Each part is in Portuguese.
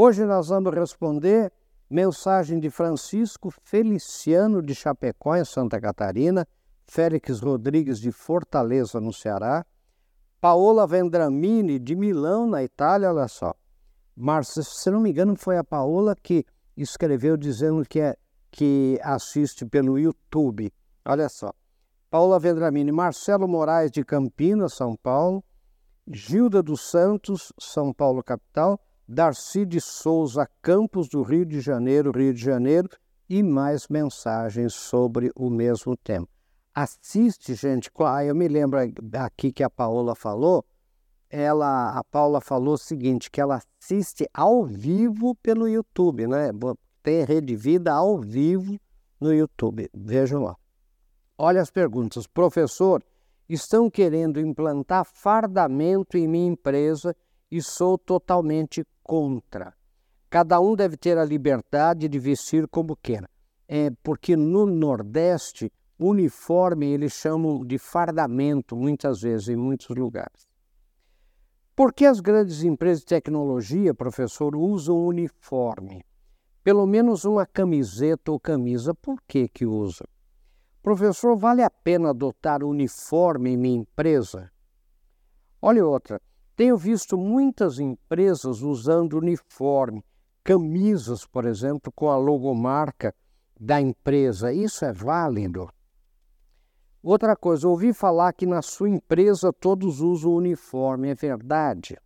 Hoje nós vamos responder mensagem de Francisco Feliciano de Chapecó, em Santa Catarina, Félix Rodrigues de Fortaleza, no Ceará, Paola Vendramini de Milão, na Itália, olha só. Marcia, se não me engano, foi a Paola que escreveu dizendo que, é, que assiste pelo YouTube. Olha só. Paola Vendramini, Marcelo Moraes de Campinas, São Paulo, Gilda dos Santos, São Paulo, capital, Darcy de Souza Campos, do Rio de Janeiro, Rio de Janeiro, e mais mensagens sobre o mesmo tema. Assiste, gente. Ah, eu me lembro aqui que a Paola falou. Ela, a Paula falou o seguinte, que ela assiste ao vivo pelo YouTube, né? Tem Rede Vida ao vivo no YouTube. Vejam lá. Olha as perguntas. Professor, estão querendo implantar fardamento em minha empresa e sou totalmente contra. Cada um deve ter a liberdade de vestir como queira. É porque no Nordeste, uniforme eles chamam de fardamento, muitas vezes, em muitos lugares. Por que as grandes empresas de tecnologia, professor, usam uniforme? Pelo menos uma camiseta ou camisa, por que que usam? Professor, vale a pena adotar uniforme em minha empresa? Olha outra, tenho visto muitas empresas usando uniforme, camisas, por exemplo, com a logomarca da empresa. Isso é válido? Outra coisa, ouvi falar que na sua empresa todos usam uniforme, é verdade?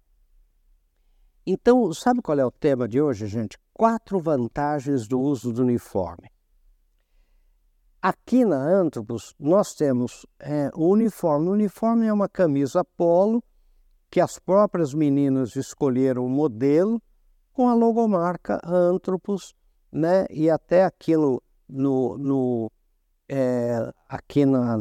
Então, sabe qual é o tema de hoje, gente? Quatro vantagens do uso do uniforme. Aqui na Antropos, nós temos é, o uniforme. O uniforme é uma camisa polo que as próprias meninas escolheram o modelo com a logomarca Antropos, né? E até aqui no, no, no é, aqui na,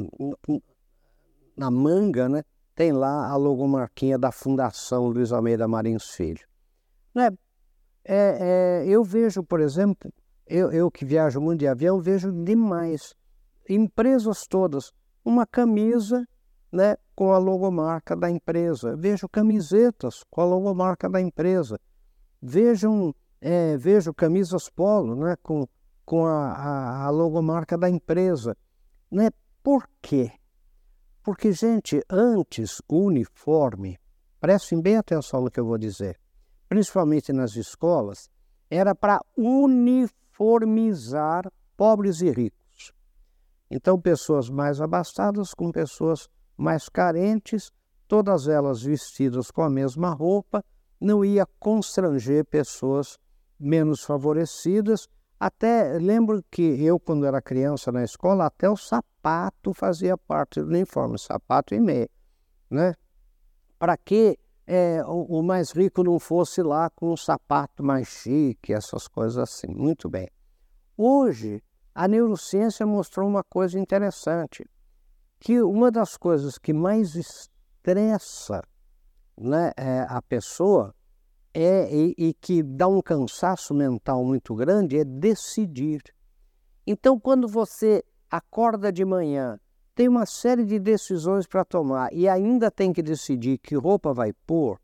na manga, né? Tem lá a logomarquinha da Fundação Luiz Almeida Marins Filho. Né? É, é, eu vejo, por exemplo, eu, eu que viajo muito de avião, vejo demais empresas todas uma camisa né, com a logomarca da empresa. Vejo camisetas com a logomarca da empresa. Vejam, é, vejo camisas polo né, com, com a, a, a logomarca da empresa. Né? Por quê? Porque, gente, antes o uniforme, prestem bem atenção no que eu vou dizer, principalmente nas escolas, era para uniformizar pobres e ricos. Então, pessoas mais abastadas com pessoas mais carentes, todas elas vestidas com a mesma roupa, não ia constranger pessoas menos favorecidas. Até lembro que eu, quando era criança na escola, até o sapato fazia parte do uniforme, sapato e meia, né? Para que é, o, o mais rico não fosse lá com um sapato mais chique, essas coisas assim. Muito bem. Hoje, a neurociência mostrou uma coisa interessante que uma das coisas que mais estressa né, é, a pessoa é, e, e, que dá um cansaço mental muito grande é decidir. Então, quando você acorda de manhã, tem uma série de decisões para tomar e ainda tem que decidir que roupa vai pôr,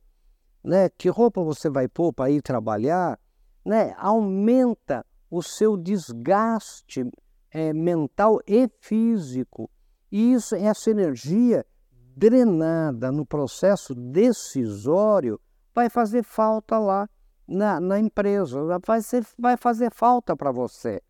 né, que roupa você vai pôr para ir trabalhar, né, aumenta o seu desgaste é, mental e físico. E isso, essa energia drenada no processo decisório vai fazer falta lá na, na empresa, vai, ser, vai fazer falta para você.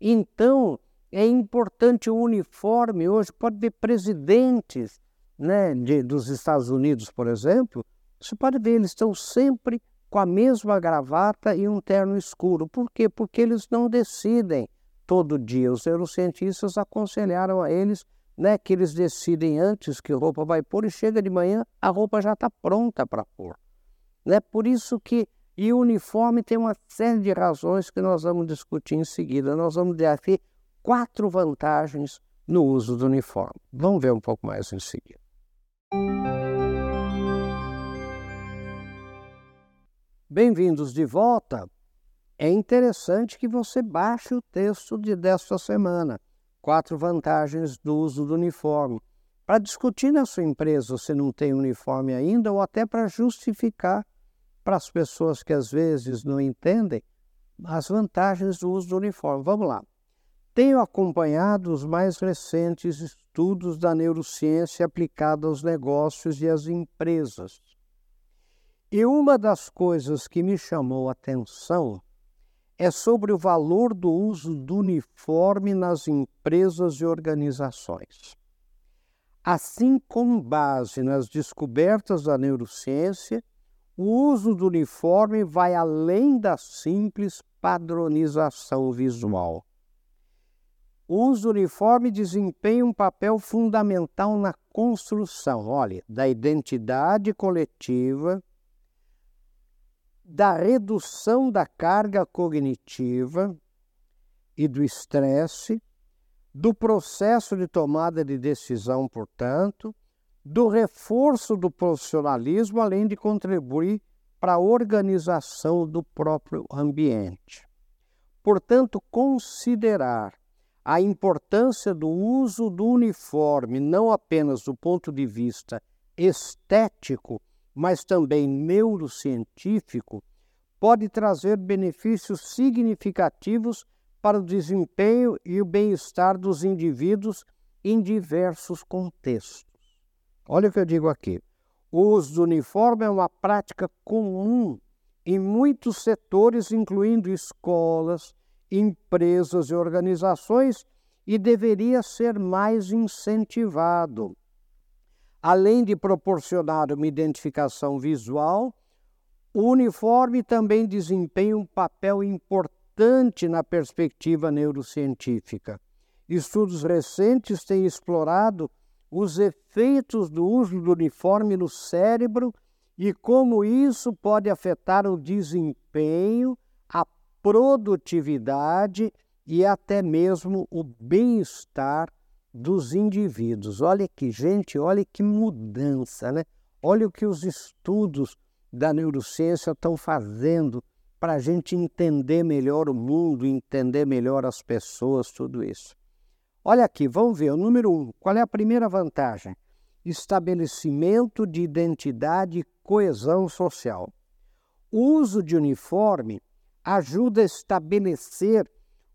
Então, é importante o uniforme. Hoje pode ver presidentes né, de, dos Estados Unidos, por exemplo, você pode ver, eles estão sempre com a mesma gravata e um terno escuro. Por quê? Porque eles não decidem todo dia. Os neurocientistas aconselharam a eles né, que eles decidem antes que roupa vai pôr e chega de manhã, a roupa já está pronta para pôr. Né? Por isso que e o uniforme tem uma série de razões que nós vamos discutir em seguida. Nós vamos aqui quatro vantagens no uso do uniforme. Vamos ver um pouco mais em seguida. Bem-vindos de volta. É interessante que você baixe o texto de desta semana quatro vantagens do uso do uniforme, para discutir na sua empresa se não tem uniforme ainda ou até para justificar para as pessoas que às vezes não entendem as vantagens do uso do uniforme. Vamos lá. Tenho acompanhado os mais recentes estudos da neurociência aplicada aos negócios e às empresas. E uma das coisas que me chamou a atenção é sobre o valor do uso do uniforme nas empresas e organizações. Assim, com base nas descobertas da neurociência, o uso do uniforme vai além da simples padronização visual. O uso do uniforme desempenha um papel fundamental na construção, olha, da identidade coletiva, da redução da carga cognitiva e do estresse, do processo de tomada de decisão, portanto, do reforço do profissionalismo, além de contribuir para a organização do próprio ambiente. Portanto, considerar a importância do uso do uniforme, não apenas do ponto de vista estético, mas também neurocientífico, pode trazer benefícios significativos para o desempenho e o bem-estar dos indivíduos em diversos contextos. Olha o que eu digo aqui. O uso do uniforme é uma prática comum em muitos setores, incluindo escolas, empresas e organizações, e deveria ser mais incentivado além de proporcionar uma identificação visual, o uniforme também desempenha um papel importante na perspectiva neurocientífica. Estudos recentes têm explorado os efeitos do uso do uniforme no cérebro e como isso pode afetar o desempenho, a produtividade e até mesmo o bem-estar dos indivíduos. Olha que gente, olha que mudança, né? Olha o que os estudos da neurociência estão fazendo para a gente entender melhor o mundo, entender melhor as pessoas, tudo isso. Olha aqui, vamos ver. O número um, qual é a primeira vantagem? Estabelecimento de identidade e coesão social. O uso de uniforme ajuda a estabelecer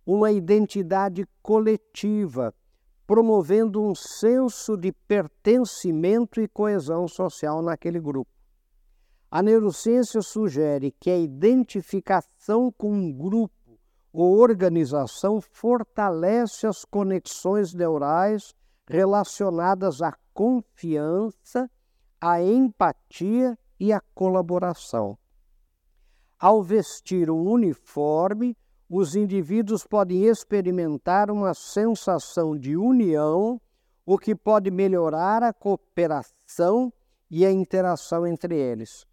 uma identidade coletiva promovendo um senso de pertencimento e coesão social naquele grupo. A neurociência sugere que a identificação com um grupo ou organização fortalece as conexões neurais relacionadas à confiança, à empatia e à colaboração. Ao vestir um uniforme, os indivíduos podem experimentar uma sensação de união, o que pode melhorar a cooperação e a interação entre eles.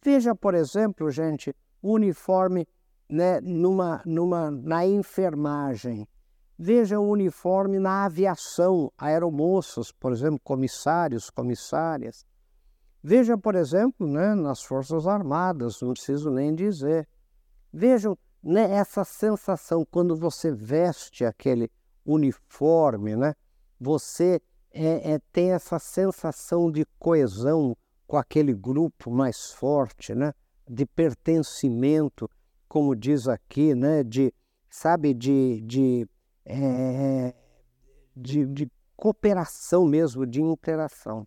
Veja, por exemplo, gente, o uniforme né, numa, numa, na enfermagem. Veja o uniforme na aviação, aeromoças, por exemplo, comissários, comissárias. Veja, por exemplo, né, nas Forças Armadas, não preciso nem dizer. Vejam né, essa sensação quando você veste aquele uniforme, né, você é, é, tem essa sensação de coesão com aquele grupo mais forte, né, de pertencimento, como diz aqui, né, de sabe de, de, é, de, de cooperação mesmo, de interação.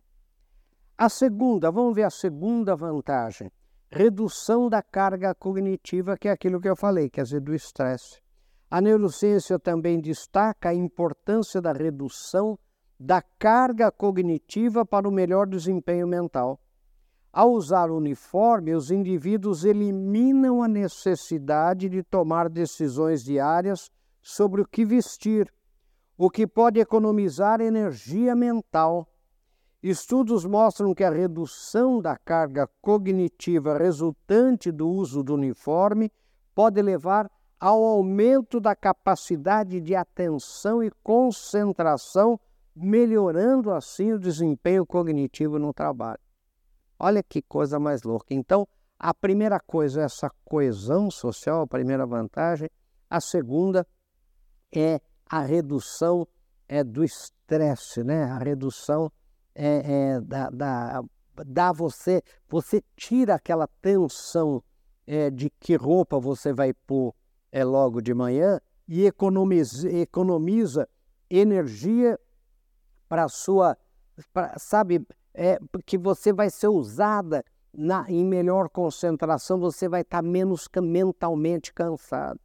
A segunda, vamos ver a segunda vantagem redução da carga cognitiva, que é aquilo que eu falei, quer dizer, do estresse. A neurociência também destaca a importância da redução da carga cognitiva para o melhor desempenho mental. Ao usar o uniforme, os indivíduos eliminam a necessidade de tomar decisões diárias sobre o que vestir, o que pode economizar energia mental Estudos mostram que a redução da carga cognitiva resultante do uso do uniforme pode levar ao aumento da capacidade de atenção e concentração, melhorando assim o desempenho cognitivo no trabalho. Olha que coisa mais louca. Então, a primeira coisa é essa coesão social, a primeira vantagem. A segunda é a redução é, do estresse, né? a redução é, é, da, da, dá você, você tira aquela tensão é, de que roupa você vai pôr é, logo de manhã e economiza, economiza energia para sua, pra, sabe, é, que você vai ser usada na, em melhor concentração, você vai estar tá menos mentalmente cansado.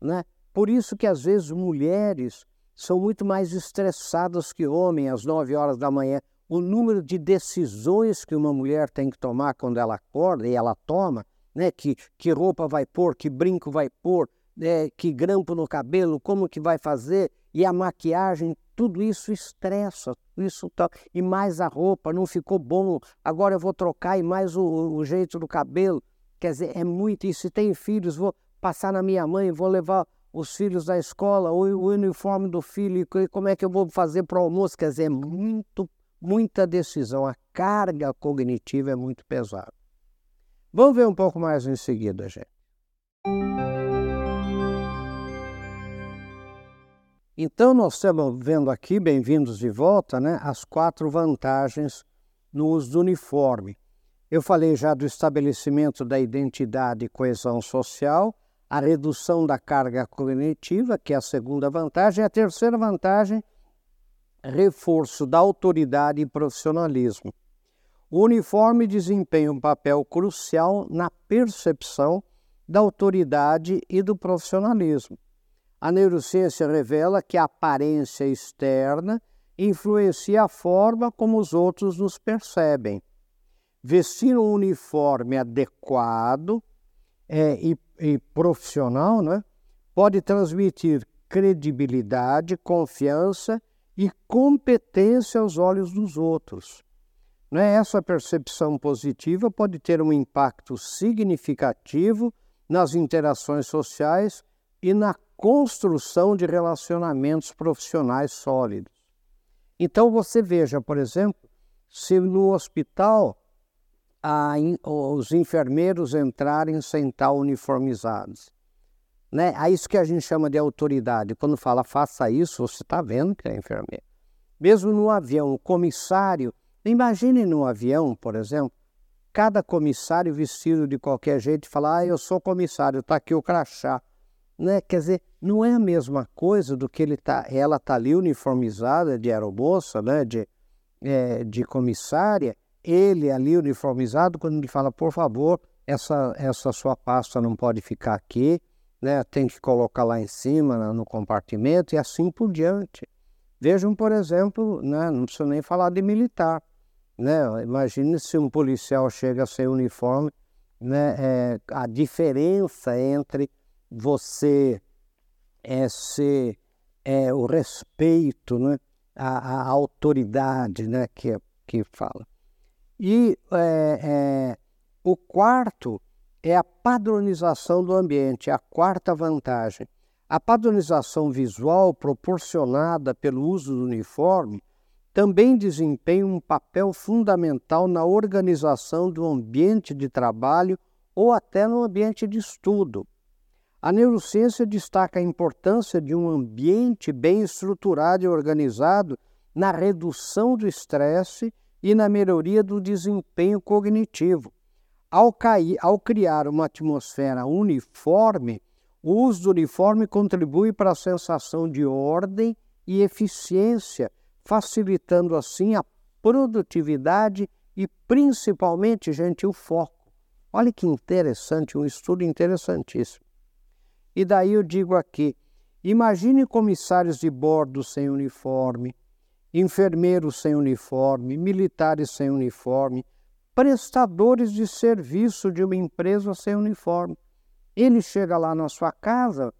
Né? Por isso que às vezes mulheres são muito mais estressadas que homens às 9 horas da manhã. O número de decisões que uma mulher tem que tomar quando ela acorda, e ela toma, né? que, que roupa vai pôr, que brinco vai pôr, né? que grampo no cabelo, como que vai fazer, e a maquiagem, tudo isso estressa, isso tá, e mais a roupa, não ficou bom, agora eu vou trocar e mais o, o jeito do cabelo. Quer dizer, é muito. E se tem filhos, vou passar na minha mãe, vou levar os filhos da escola, o, o uniforme do filho, como é que eu vou fazer para o almoço? Quer dizer, é muito, muita decisão. A carga cognitiva é muito pesada. Vamos ver um pouco mais em seguida, gente. Então, nós estamos vendo aqui, bem-vindos de volta, né, as quatro vantagens no uso do uniforme. Eu falei já do estabelecimento da identidade e coesão social, a redução da carga cognitiva, que é a segunda vantagem, a terceira vantagem, reforço da autoridade e profissionalismo. O uniforme desempenha um papel crucial na percepção da autoridade e do profissionalismo. A neurociência revela que a aparência externa influencia a forma como os outros nos percebem. Vestir um uniforme adequado é, e, e, profissional né, pode transmitir credibilidade, confiança e competência aos olhos dos outros. Né? Essa percepção positiva pode ter um impacto significativo nas interações sociais e na construção de relacionamentos profissionais sólidos. Então você veja, por exemplo, se no hospital a, os enfermeiros entrarem sem estar uniformizados. Né? É isso que a gente chama de autoridade. Quando fala faça isso, você está vendo que é enfermeiro. Mesmo no avião, o comissário, imagine no avião, por exemplo, cada comissário vestido de qualquer jeito e falar, ah, eu sou comissário, está aqui o crachá né? Quer dizer, não é a mesma coisa do que ele tá, ela está ali uniformizada de aeromoça, né? de, é, de comissária, ele ali uniformizado, quando ele fala, por favor, essa, essa sua pasta não pode ficar aqui, né? tem que colocar lá em cima, no compartimento, e assim por diante. Vejam, por exemplo, né? não precisa nem falar de militar. Né? Imagine se um policial chega sem uniforme, né? É, a diferença entre você é, ser é, o respeito, né? autoridade né? que, que fala. E é, é, o quarto é a padronização do ambiente, a quarta vantagem. A padronização visual proporcionada pelo uso do uniforme também desempenha um papel fundamental na organização do ambiente de trabalho ou até no ambiente de estudo. A neurociência destaca a importância de um ambiente bem estruturado e organizado na redução do estresse e na melhoria do desempenho cognitivo. Ao, cair, ao criar uma atmosfera uniforme, o uso do uniforme contribui para a sensação de ordem e eficiência, facilitando assim a produtividade e principalmente, gente, o foco. Olha que interessante, um estudo interessantíssimo. E daí eu digo aqui: imagine comissários de bordo sem uniforme, enfermeiros sem uniforme, militares sem uniforme, prestadores de serviço de uma empresa sem uniforme. Ele chega lá na sua casa,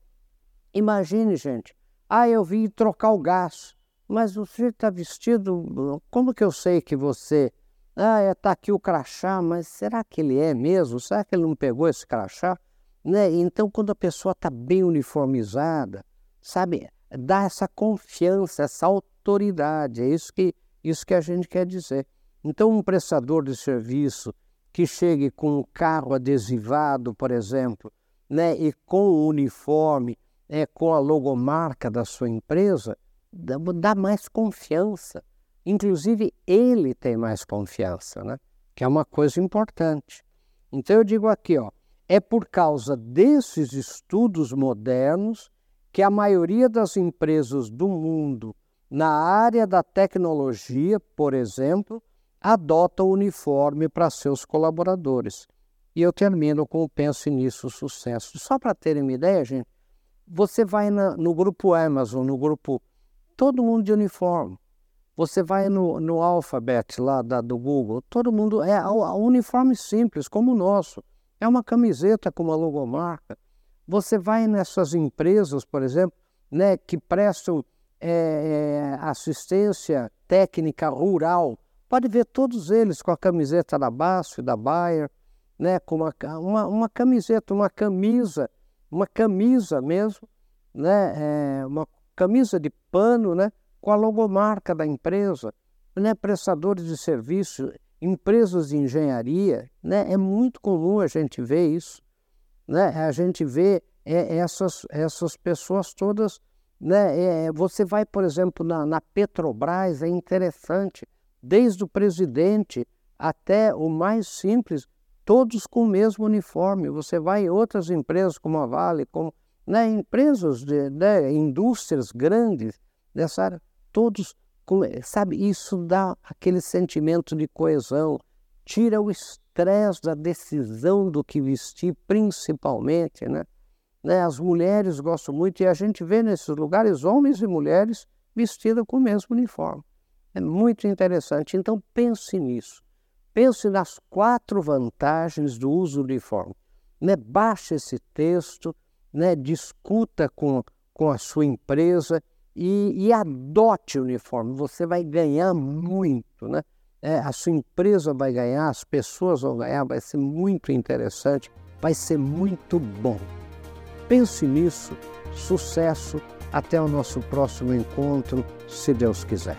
imagine, gente, ah, eu vim trocar o gás, mas você está vestido, como que eu sei que você... Ah, está é, aqui o crachá, mas será que ele é mesmo? Será que ele não pegou esse crachá? Né? Então, quando a pessoa está bem uniformizada, sabe, dá essa confiança, essa autoridade, é isso que, isso que a gente quer dizer. Então, um prestador de serviço que chegue com um carro adesivado, por exemplo, né, e com o uniforme, é, com a logomarca da sua empresa, dá, dá mais confiança. Inclusive, ele tem mais confiança, né? que é uma coisa importante. Então eu digo aqui, ó, é por causa desses estudos modernos que a maioria das empresas do mundo na área da tecnologia, por exemplo, adota o uniforme para seus colaboradores. E eu termino com o Pense Nisso Sucesso. Só para terem uma ideia, gente, você vai na, no grupo Amazon, no grupo todo mundo de uniforme. Você vai no, no Alphabet lá da, do Google, todo mundo é a uniforme simples, como o nosso. É uma camiseta com uma logomarca. Você vai nessas empresas, por exemplo, né, que prestam é, assistência técnica rural, pode ver todos eles com a camiseta da BASF, da Bayer, né, com uma, uma, uma camiseta, uma camisa, uma camisa mesmo, né, é, uma camisa de pano, né, com a logomarca da empresa, né, prestadores de serviço, empresas de engenharia, né, é muito comum a gente ver isso, né, a gente vê é, essas, essas pessoas todas, né, é, você vai, por exemplo, na, na Petrobras, é interessante, desde o presidente até o mais simples, todos com o mesmo uniforme. Você vai em outras empresas como a Vale, como né, empresas, de, né, indústrias grandes dessa área, todos, sabe, isso dá aquele sentimento de coesão, tira o estresse da decisão do que vestir, principalmente, né? né? As mulheres gostam muito e a gente vê nesses lugares homens e mulheres vestidos com o mesmo uniforme. É muito interessante. Então pense nisso. Pense nas quatro vantagens do uso do uniforme. Né? Baixe esse texto, né? discuta com, com a sua empresa e, e adote o uniforme. Você vai ganhar muito. Né? É, a sua empresa vai ganhar, as pessoas vão ganhar, vai ser muito interessante, vai ser muito bom. Pense nisso. Sucesso. Até o nosso próximo encontro, se Deus quiser.